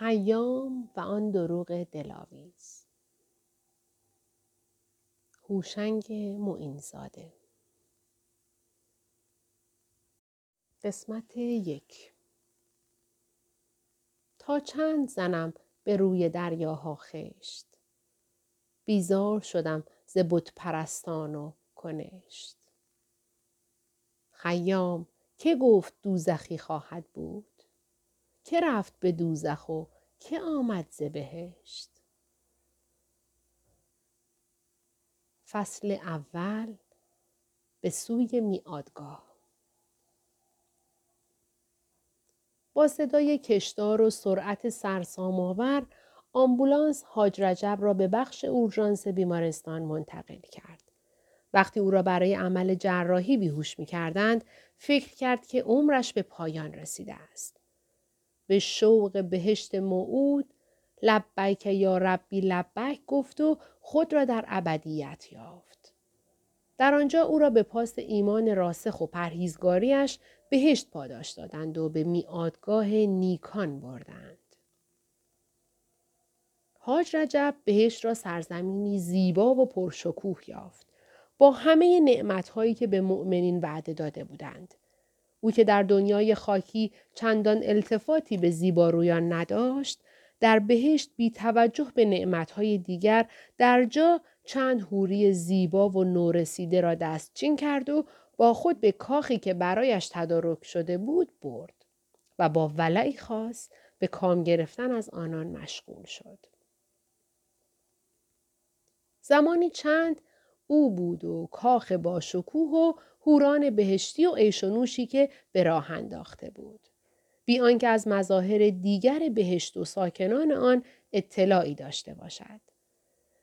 خیام و آن دروغ دلاویز. هوشنگ معینزاده. قسمت یک. تا چند زنم به روی دریاها خشت؟ بیزار شدم ز بت پرستان و کنشت. خیام که گفت دوزخی خواهد بود؟ که رفت به دوزخ و که آمد ز بهشت فصل اول به سوی میادگاه با صدای کشدار و سرعت سرسام‌آور آمبولانس حاج رجب را به بخش اورژانس بیمارستان منتقل کرد. وقتی او را برای عمل جراحی بیهوش می کردند، فکر کرد که عمرش به پایان رسیده است. به شوق بهشت موعود لبیک یا ربی لبیک گفت و خود را در ابدیت یافت. در آنجا او را به پاس ایمان راسخ و پرهیزگاریش بهشت پاداش دادند و به میادگاه نیکان بردند. حاج رجب بهشت را سرزمینی زیبا و پرشکوه یافت با همه نعمتهایی که به مؤمنین وعده داده بودند. او که در دنیای خاکی چندان التفاتی به زیبارویان نداشت در بهشت بی توجه به نعمتهای دیگر در جا چند حوری زیبا و نورسیده را دستچین کرد و با خود به کاخی که برایش تدارک شده بود برد و با ولعی خاص به کام گرفتن از آنان مشغول شد. زمانی چند او بود و کاخ با شکوه و هوران بهشتی و ایشونوشی که به راه انداخته بود. بی آنکه از مظاهر دیگر بهشت و ساکنان آن اطلاعی داشته باشد.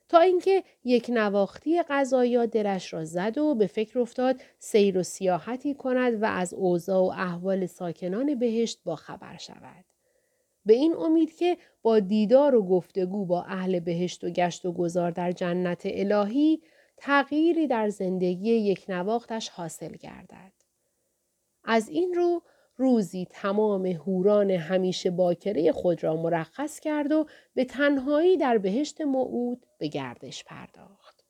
تا اینکه یک نواختی غذایا دلش را زد و به فکر افتاد سیر و سیاحتی کند و از اوضاع و احوال ساکنان بهشت با خبر شود. به این امید که با دیدار و گفتگو با اهل بهشت و گشت و گذار در جنت الهی تغییری در زندگی یک نواختش حاصل گردد. از این رو روزی تمام هوران همیشه باکره خود را مرخص کرد و به تنهایی در بهشت موعود به گردش پرداخت.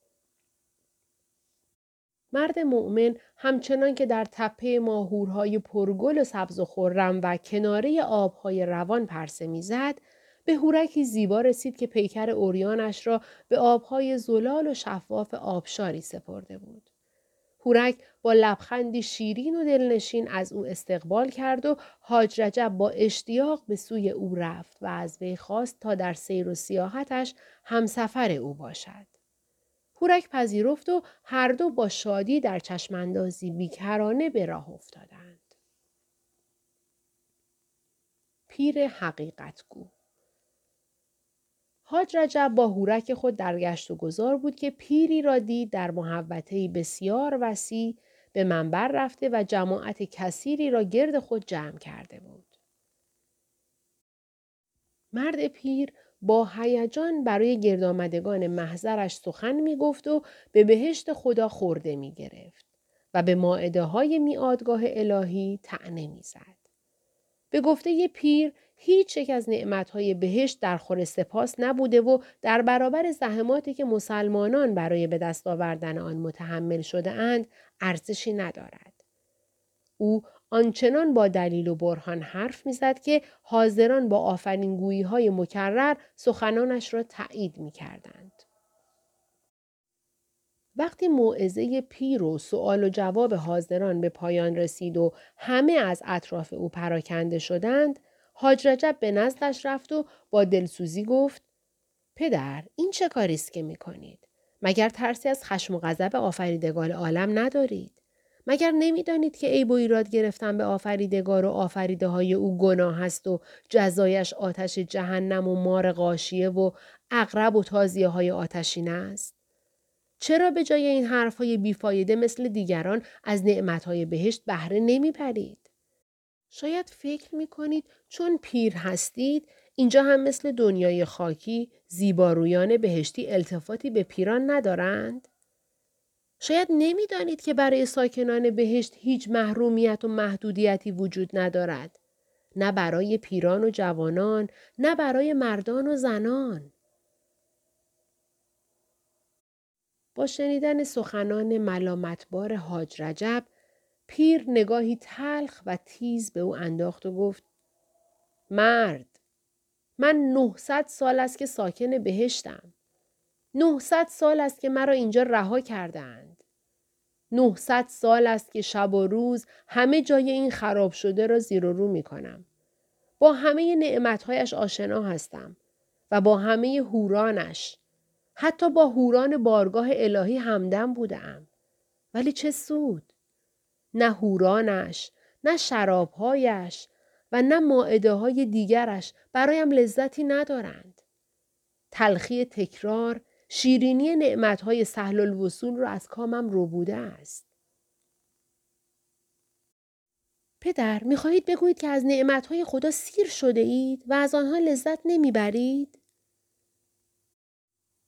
مرد مؤمن همچنان که در تپه ماهورهای پرگل و سبز و خرم و کناره آبهای روان پرسه می‌زد به هورکی زیبا رسید که پیکر اوریانش را به آبهای زلال و شفاف آبشاری سپرده بود. هورک با لبخندی شیرین و دلنشین از او استقبال کرد و حاج رجب با اشتیاق به سوی او رفت و از وی خواست تا در سیر و سیاحتش همسفر او باشد. هورک پذیرفت و هر دو با شادی در چشماندازی بیکرانه به راه افتادند. پیر حقیقتگو حاج رجب با هورک خود در گشت و گذار بود که پیری را دید در محوطه‌ای بسیار وسیع به منبر رفته و جماعت کثیری را گرد خود جمع کرده بود. مرد پیر با هیجان برای گردآمدگان محضرش سخن می گفت و به بهشت خدا خورده می گرفت و به ماعده های میادگاه الهی تعنه می زد. به گفته پیر هیچ یک از نعمتهای بهشت در خور سپاس نبوده و در برابر زحماتی که مسلمانان برای به دست آوردن آن متحمل شده اند ارزشی ندارد. او آنچنان با دلیل و برهان حرف می‌زد که حاضران با آفرینگویی های مکرر سخنانش را تایید می کردند. وقتی موعظه پیر و سؤال و جواب حاضران به پایان رسید و همه از اطراف او پراکنده شدند، حاج رجب به نزدش رفت و با دلسوزی گفت پدر این چه کاری است که می کنید؟ مگر ترسی از خشم و غضب آفریدگار عالم ندارید؟ مگر نمی‌دانید که عیب و ایراد گرفتن به آفریدگار و آفریده های او گناه است و جزایش آتش جهنم و مار غاشیه و اقرب و تازیه های آتشین است؟ چرا به جای این حرف های بیفایده مثل دیگران از نعمت های بهشت بهره نمی پرید؟ شاید فکر می کنید چون پیر هستید اینجا هم مثل دنیای خاکی زیبارویان بهشتی التفاتی به پیران ندارند؟ شاید نمی‌دانید که برای ساکنان بهشت هیچ محرومیت و محدودیتی وجود ندارد. نه برای پیران و جوانان نه برای مردان و زنان با شنیدن سخنان ملامتبار حاج رجب پیر نگاهی تلخ و تیز به او انداخت و گفت مرد من نهصد سال است که ساکن بهشتم نهصد سال است که مرا اینجا رها کردند نهصد سال است که شب و روز همه جای این خراب شده را زیر و رو می کنم. با همه نعمتهایش آشنا هستم و با همه هورانش حتی با هوران بارگاه الهی همدم بودم. ولی چه سود؟ نه هورانش، نه شرابهایش و نه معده های دیگرش برایم لذتی ندارند. تلخی تکرار شیرینی نعمتهای سهل الوصول را از کامم رو بوده است. پدر می‌خواهید بگویید که از نعمتهای خدا سیر شده اید و از آنها لذت نمی‌برید؟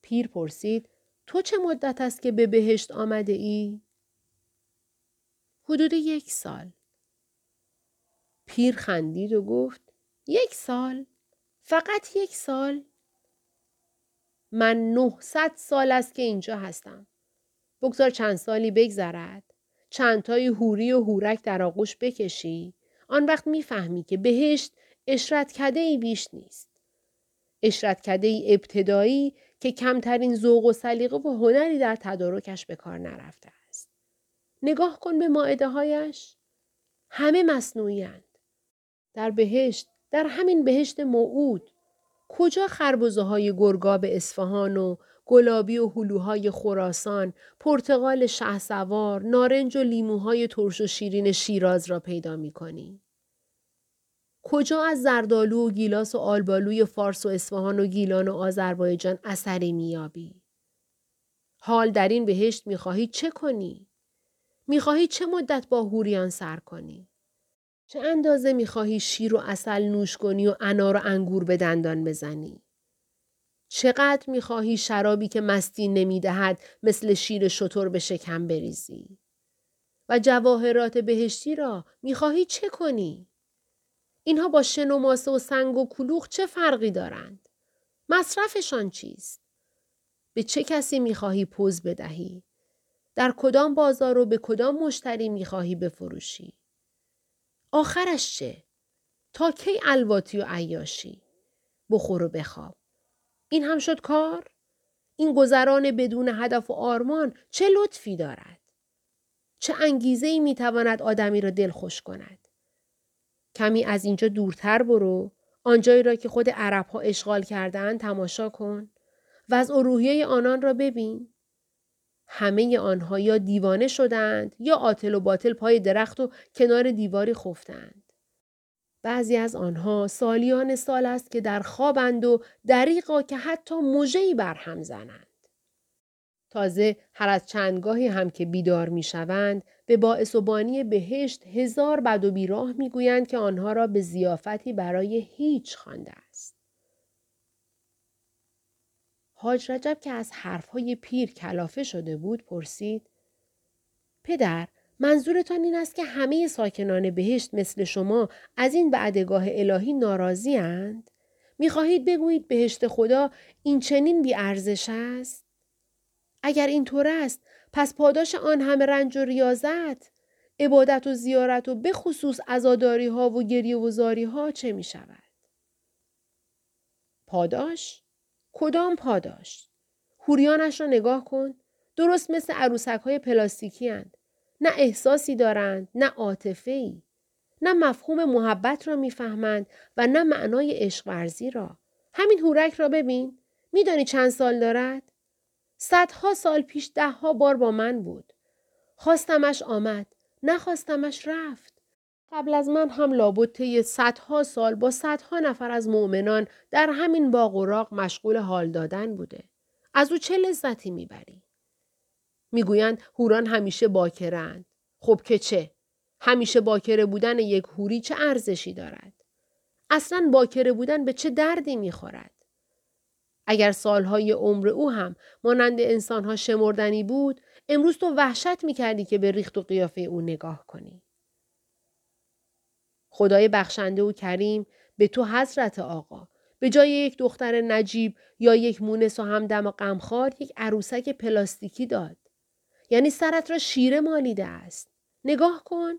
پیر پرسید تو چه مدت است که به بهشت آمده ای؟ حدود یک سال. پیر خندید و گفت یک سال؟ فقط یک سال؟ من نهصد سال است که اینجا هستم. بگذار چند سالی بگذرد. چند تای هوری و هورک در آغوش بکشی. آن وقت می‌فهمی که بهشت اشرت کده ای بیش نیست. اشرت کده ای ابتدایی که کمترین ذوق و سلیقه و هنری در تدارکش به کار نرفته. نگاه کن به ماعده هایش. همه مصنوعی در بهشت، در همین بهشت موعود، کجا خربزه های گرگاب اصفهان و گلابی و هلوهای خراسان، پرتغال شهسوار، نارنج و لیموهای ترش و شیرین شیراز را پیدا می کنی؟ کجا از زردالو و گیلاس و آلبالوی فارس و اصفهان و گیلان و آذربایجان اثری میابی؟ حال در این بهشت می‌خواهی چه کنی؟ می‌خواهی چه مدت با هوریان سر کنی؟ چه اندازه می‌خواهی شیر و اصل نوش کنی و انار و انگور به دندان بزنی؟ چقدر می‌خواهی شرابی که مستی نمی‌دهد مثل شیر شطور به شکم بریزی؟ و جواهرات بهشتی را می‌خواهی چه کنی؟ اینها با شن و ماسه و سنگ و کلوخ چه فرقی دارند؟ مصرفشان چیست؟ به چه کسی می‌خواهی پوز بدهی؟ در کدام بازار و به کدام مشتری می‌خواهی بفروشی؟ آخرش چه؟ تا کی الواتی و عیاشی؟ بخور و بخواب. این هم شد کار؟ این گذران بدون هدف و آرمان چه لطفی دارد؟ چه انگیزه ای می تواند آدمی را دلخوش کند؟ کمی از اینجا دورتر برو آنجایی را که خود عرب ها اشغال کردن تماشا کن و از اروحیه آنان را ببین. همه آنها یا دیوانه شدند یا عاطل و باطل پای درخت و کنار دیواری خفتند. بعضی از آنها سالیان سال است که در خوابند و دریقا که حتی موجهی بر هم زنند. تازه هر از چندگاهی هم که بیدار می شوند به باعث و بانی بهشت هزار بد و بیراه می گویند که آنها را به زیافتی برای هیچ خوانده است. حاج رجب که از حرفهای پیر کلافه شده بود پرسید پدر منظورتان این است که همه ساکنان بهشت مثل شما از این بعدگاه الهی ناراضی اند؟ می‌خواهید بگویید بهشت خدا این چنین بیارزش است؟ اگر اینطور است پس پاداش آن همه رنج و ریاضت عبادت و زیارت و به خصوص ازاداری ها و گریه و زاری ها چه می شود؟ پاداش؟ کدام پاداش؟ هوریانش را نگاه کن. درست مثل عروسک های پلاستیکی هند. نه احساسی دارند، نه عاطفه ای. نه مفهوم محبت را می‌فهمند و نه معنای عشق ورزی را. همین هورک را ببین. میدانی چند سال دارد؟ صدها سال پیش دهها بار با من بود. خواستمش آمد. نخواستمش رفت. قبل از من هم لابد طی صدها سال با صدها نفر از مؤمنان در همین باغ و راق مشغول حال دادن بوده. از او چه لذتی می‌بری؟ می‌گویند هوران همیشه باکرند. خب که چه؟ همیشه باکره بودن یک هوری چه ارزشی دارد؟ اصلا باکره بودن به چه دردی می‌خورد؟ اگر سالهای عمر او هم مانند انسانها شمردنی بود، امروز تو وحشت می‌کردی که به ریخت و قیافه او نگاه کنی. خدای بخشنده و کریم به تو حضرت آقا به جای یک دختر نجیب یا یک مونس و همدم و غمخوار یک عروسک پلاستیکی داد. یعنی سرت را شیره مالیده است. نگاه کن.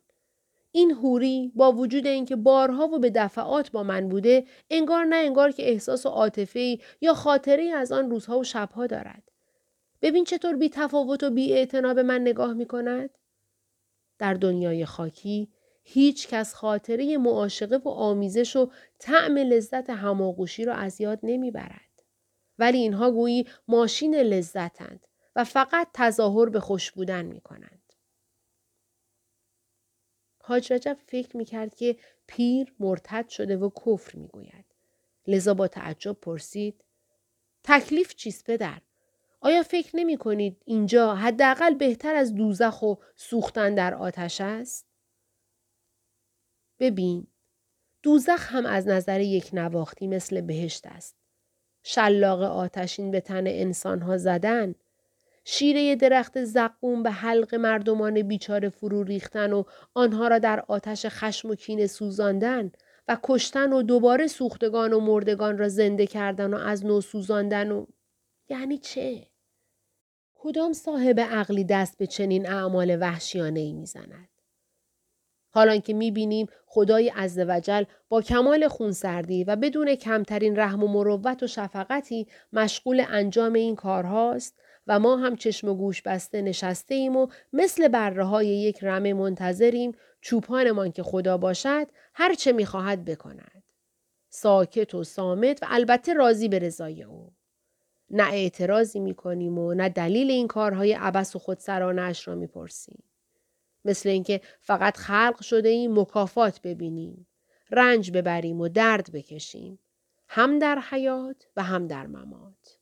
این هوری با وجود اینکه بارها و به دفعات با من بوده انگار نه انگار که احساس و عاطفه یا خاطره از آن روزها و شبها دارد. ببین چطور بی تفاوت و بی به من نگاه می کند؟ در دنیای خاکی هیچ کس خاطره معاشقه و آمیزش و طعم لذت هماغوشی را از یاد نمی‌برد. ولی اینها گویی ماشین لذتند و فقط تظاهر به خوش بودن می کنند. حاج رجب فکر می کرد که پیر مرتد شده و کفر می گوید. لذا با تعجب پرسید تکلیف چیست پدر؟ آیا فکر نمی کنید اینجا حداقل بهتر از دوزخ و سوختن در آتش است؟ ببین دوزخ هم از نظر یک نواختی مثل بهشت است. شلاق آتشین به تن انسانها زدن، شیره درخت زقوم به حلق مردمان بیچاره فرو ریختن و آنها را در آتش خشم و کینه سوزاندن و کشتن و دوباره سوختگان و مردگان را زنده کردن و از نو سوزاندن و یعنی چه؟ کدام صاحب عقلی دست به چنین اعمال وحشیانه ای می‌زند؟ حالان که می‌بینیم خدای عزوجل با کمال خونسردی و بدون کمترین رحم و مروت و شفقتی مشغول انجام این کارهاست و ما هم چشم و گوش بسته نشسته ایم و مثل بره های یک رمه منتظریم چوپانمان که خدا باشد هر چه می‌خواهد بکند. ساکت و سامت و البته راضی به رضای او. نه اعتراضی می‌کنیم و نه دلیل این کارهای عبس و خودسرانش را می‌پرسیم. مثل اینکه فقط خلق شده این مکافات ببینیم. رنج ببریم و درد بکشیم. هم در حیات و هم در ممات.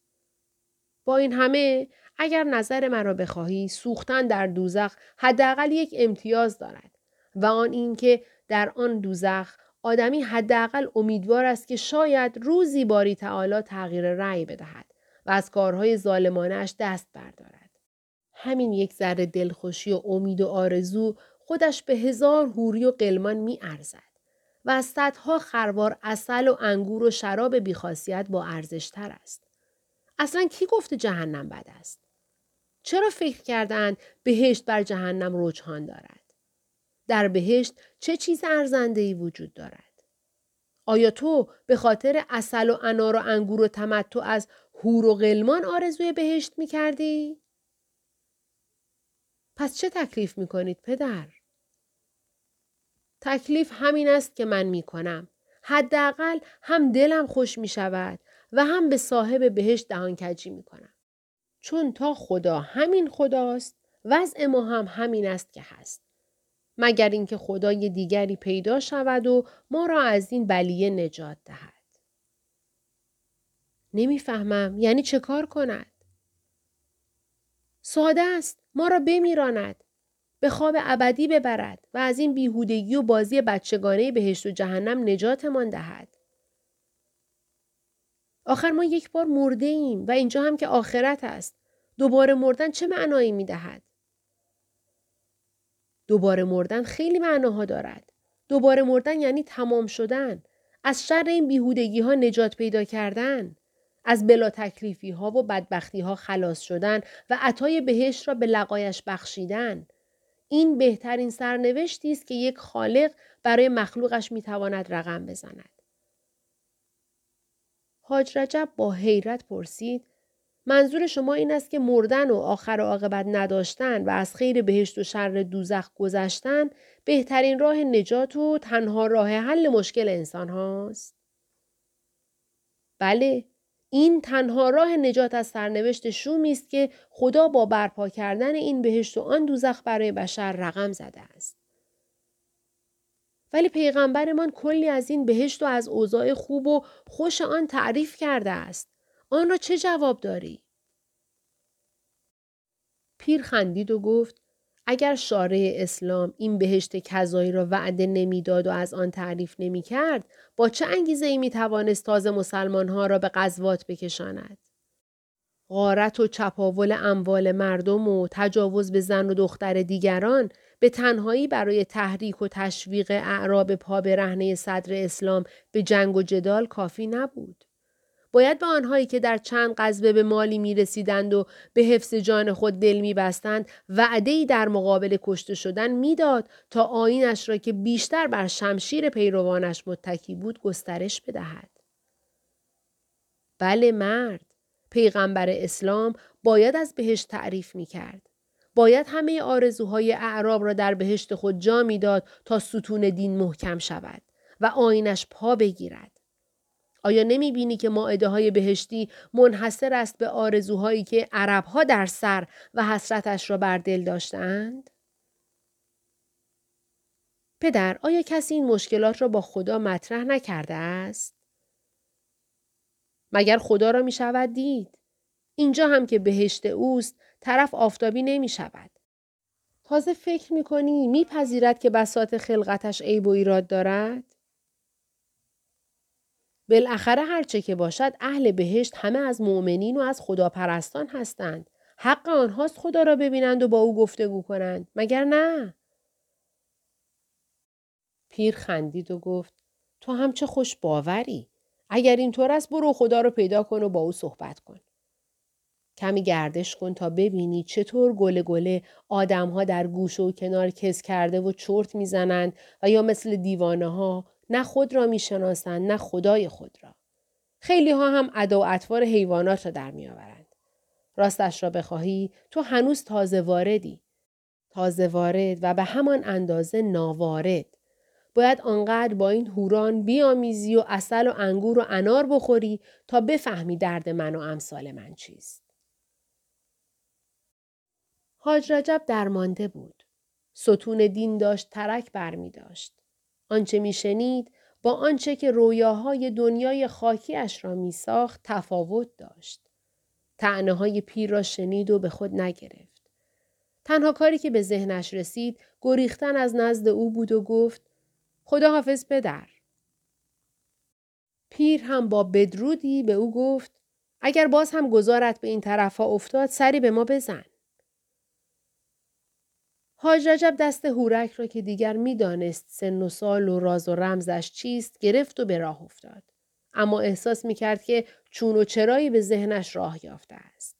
با این همه اگر نظر مرا بخواهی سوختن در دوزخ حداقل یک امتیاز دارد و آن اینکه در آن دوزخ آدمی حداقل امیدوار است که شاید روزی باری تعالی تغییر رأی بدهد و از کارهای ظالمانش دست بردارد. همین یک ذره دلخوشی و امید و آرزو خودش به هزار هوری و قلمان می ارزد و از صدها خروار اصل و انگور و شراب بیخاصیت با ارزشتر است. اصلا کی گفته جهنم بد است؟ چرا فکر کردند بهشت بر جهنم رجحان دارد؟ در بهشت چه چیز ارزنده ای وجود دارد؟ آیا تو به خاطر اصل و انار و انگور و تمتع از هور و غلمان آرزوی بهشت می کردی؟ پس چه تکلیف می کنید پدر؟ تکلیف همین است که من می کنم. حداقل هم دلم خوش می شود و هم به صاحب بهشت دهان کجی می کنم. چون تا خدا همین خداست وضع ما هم همین است که هست. مگر اینکه خدای دیگری پیدا شود و ما را از این بلیه نجات دهد. نمی‌فهمم یعنی چه کار کند؟ ساده است ما را بمیراند به خواب ابدی ببرد و از این بیهودگی و بازی بچگانه بهشت و جهنم نجاتمان دهد. آخر ما یک بار مرده ایم و اینجا هم که آخرت است. دوباره مردن چه معنایی می دهد؟ دوباره مردن خیلی معناها دارد. دوباره مردن یعنی تمام شدن. از شر این بیهودگی ها نجات پیدا کردن. از بلا تکلیفی ها و بدبختی ها خلاص شدن و عطای بهش را به لقایش بخشیدن. این بهترین سرنوشتی است که یک خالق برای مخلوقش می‌تواند رقم بزند. حاج رجب با حیرت پرسید منظور شما این است که مردن و آخر و عاقبت نداشتن و از خیر بهشت و شر دوزخ گذشتن بهترین راه نجات و تنها راه حل مشکل انسان هاست؟ بله این تنها راه نجات از سرنوشت شومی است که خدا با برپا کردن این بهشت و آن دوزخ برای بشر رقم زده است. ولی پیغمبرمان کلی از این بهشت و از اوضاع خوب و خوش آن تعریف کرده است. آن را چه جواب داری؟ پیر خندید و گفت اگر شارع اسلام این بهشت کذایی را وعده نمی‌داد و از آن تعریف نمی کرد با چه انگیزه ای می توانست تازه مسلمان ها را به قذوات بکشاند؟ غارت و چپاول اموال مردم و تجاوز به زن و دختر دیگران به تنهایی برای تحریک و تشویق اعراب پا به رهنه صدر اسلام به جنگ و جدال کافی نبود. باید به آنهایی که در چند قذبه به مالی می رسیدند و به حفظ جان خود دل می بستند وعده در مقابل کشته شدن می‌داد تا آینش را که بیشتر بر شمشیر پیروانش متکی بود گسترش بدهد. بله مرد پیغمبر اسلام باید از بهشت تعریف می کرد. باید همه آرزوهای اعراب را در بهشت خود جا می‌داد تا ستون دین محکم شود و آینش پا بگیرد. آیا نمی بینی که ماعده های بهشتی منحصر است به آرزوهایی که عربها در سر و حسرتش را بر دل داشتند؟ پدر، آیا کسی این مشکلات را با خدا مطرح نکرده است؟ مگر خدا را می شود دید؟ اینجا هم که بهشت اوست طرف آفتابی نمی شود. تازه فکر می کنی می پذیرد که بسات خلقتش عیب و ایراد دارد؟ بالاخره هرچه که باشد اهل بهشت همه از مؤمنین و از خداپرستان هستند. حق آنهاست خدا را ببینند و با او گفتگو کنند. مگر نه؟ پیر خندید و گفت تو هم چه خوش باوری. اگر اینطور است برو خدا رو پیدا کن و با او صحبت کن. کمی گردش کن تا ببینی چطور گله گله آدمها در گوش و کنار کس کرده و چرت می‌زنند و یا مثل دیوانه ها نه خود را می‌شناسند نه خدای خود را. خیلی ها هم ادا و اطوار حیوانات را در میآورند. راستش را بخواهی تو هنوز تازه واردی. تازه وارد و به همان اندازه ناوارد. باید آنقدر با این هوران بیامیزی و اصل و انگور و انار بخوری تا بفهمی درد من و امثال من چیست. حاج رجب درمانده بود. ستون دین داشت ترک بر می داشت. آنچه می شنید با آنچه که رویاهای دنیای خاکیش را می ساخت تفاوت داشت. تعنه های پیر را شنید و به خود نگرفت. تنها کاری که به ذهنش رسید گریختن از نزد او بود و گفت خدا حافظ پدر. پیر هم با بدرودی به او گفت اگر باز هم گذارت به این طرفها افتاد سری به ما بزن. حاج رجب دست هورک را که دیگر می‌دانست سن و سال و راز و رمزش چیست گرفت و به راه افتاد. اما احساس می کرد که چون و چرایی به ذهنش راه یافته است.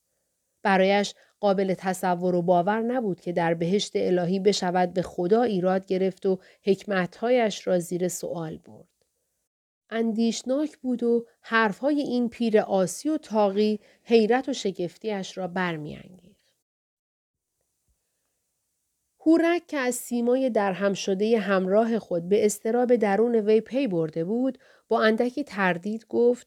برایش قابل تصور و باور نبود که در بهشت الهی بشود به خدا ایراد گرفت و حکمتهایش را زیر سوال برد. اندیشناک بود و حرفهای این پیر آسی و تاقی حیرت و شگفتیش را برمیانگیخت. هورک که از سیمای درهم شده همراه خود به استراب درون وی پی برده بود با اندکی تردید گفت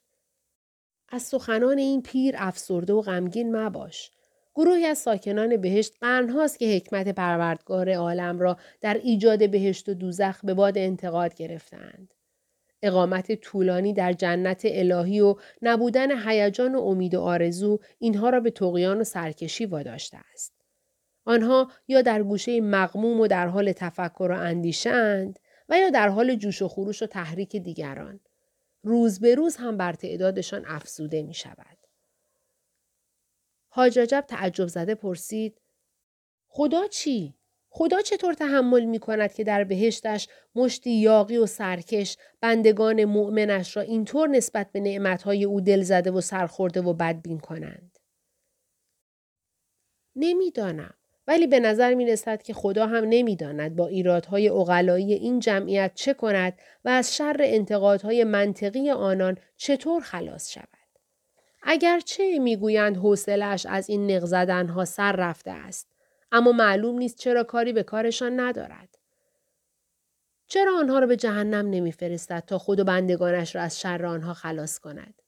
از سخنان این پیر افسرده و غمگین مباش گروهی از ساکنان بهشت قرنهاست که حکمت پروردگار عالم را در ایجاد بهشت و دوزخ به باد انتقاد گرفتند. اقامت طولانی در جنت الهی و نبودن هیجان و امید و آرزو اینها را به تقیان و سرکشی واداشته است. آنها یا در گوشه مقموم و در حال تفکر و اندیشند و یا در حال جوش و خروش و تحریک دیگران. روز به روز هم بر تعدادشان افزوده می شود. حاج رجب تعجب زده پرسید خدا چی؟ خدا چطور تحمل می کند که در بهشتش مشتی یاقی و سرکش بندگان مؤمنش را اینطور نسبت به نعمتهای او دل زده و سرخورده و بدبین کنند؟ نمی‌دانم. ولی به نظر می رسد که خدا هم نمی‌داند با ایرادهای اقلایی این جمعیت چه کند و از شر انتقادهای منطقی آنان چطور خلاص شود. اگرچه می‌گویند حوصلش از این نق سر رفته است اما معلوم نیست چرا کاری به کارشان ندارد. چرا آنها را به جهنم نمیفرستد تا خود و بندگانش را از شر آنها خلاص کند؟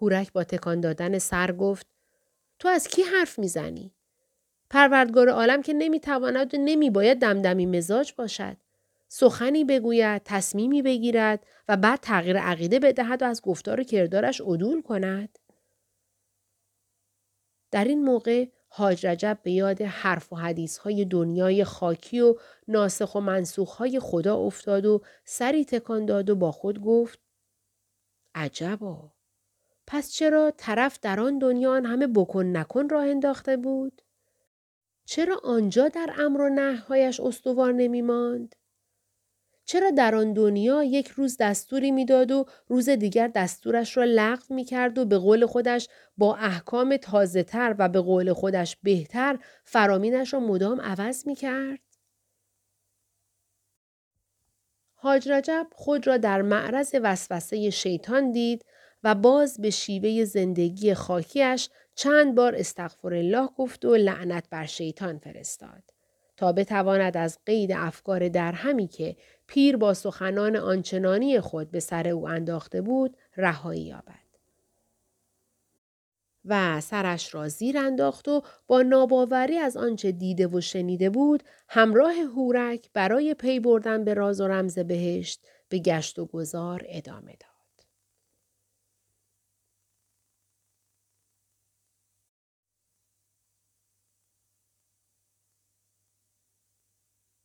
هورک با تکان دادن سر گفت تو از کی حرف می‌زنی؟ پروردگار عالم که نمی‌تواند و نمیباید دمدمی مزاج باشد. سخنی بگوید، تصمیمی بگیرد و بعد تغییر عقیده بدهد و از گفتار و کردارش عدول کند. در این موقع حاج رجب به یاد حرف و حدیث های دنیای خاکی و ناسخ و منسوخ های خدا افتاد و سری تکان داد و با خود گفت عجبا پس چرا طرف در آن دنیا همه بکن نکن راه انداخته بود؟ چرا آنجا در امر و نههایش استوار نمی ماند؟ چرا در آن دنیا یک روز دستوری می‌داد و روز دیگر دستورش را لغو می کرد و به قول خودش با احکام تازه تر و به قول خودش بهتر فرامینش را مدام عوض می کرد؟ حاج رجب خود را در معرض وسوسه شیطان دید و باز به شیوه زندگی خاکیش چند بار استغفر الله گفت و لعنت بر شیطان فرستاد. تا بتواند از قید افکار درهمی که پیر با سخنان آنچنانی خود به سر او انداخته بود رهایی یابد. و سرش را زیر انداخت و با ناباوری از آنچه دیده و شنیده بود همراه هورک برای پی بردن به راز و رمز بهشت به گشت و گذار ادامه داد.